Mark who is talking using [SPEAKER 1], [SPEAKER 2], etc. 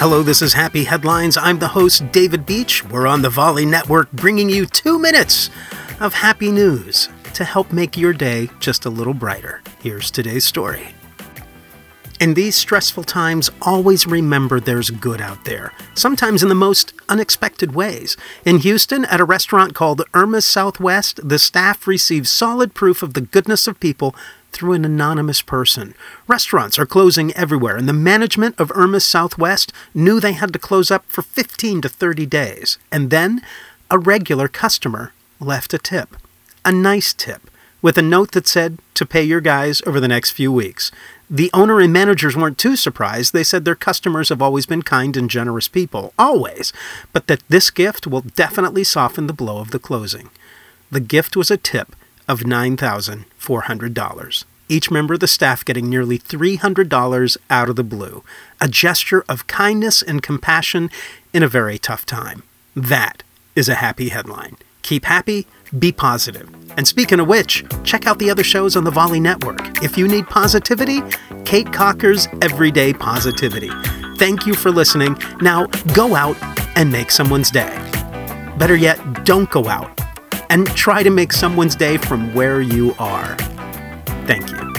[SPEAKER 1] Hello, this is Happy Headlines. I'm the host, David Beach. We're on the Volley Network bringing you two minutes of happy news to help make your day just a little brighter. Here's today's story. In these stressful times, always remember there's good out there, sometimes in the most unexpected ways. In Houston, at a restaurant called Irma's Southwest, the staff received solid proof of the goodness of people through an anonymous person. Restaurants are closing everywhere, and the management of Irma's Southwest knew they had to close up for 15 to 30 days. And then a regular customer left a tip. A nice tip with a note that said to pay your guys over the next few weeks. The owner and managers weren't too surprised. They said their customers have always been kind and generous people, always, but that this gift will definitely soften the blow of the closing. The gift was a tip of $9,400. Each member of the staff getting nearly $300 out of the blue. A gesture of kindness and compassion in a very tough time. That is a happy headline. Keep happy, be positive. And speaking of which, check out the other shows on the Volley Network. If you need positivity, Kate Cocker's Everyday Positivity. Thank you for listening. Now go out and make someone's day. Better yet, don't go out and try to make someone's day from where you are. Thank you.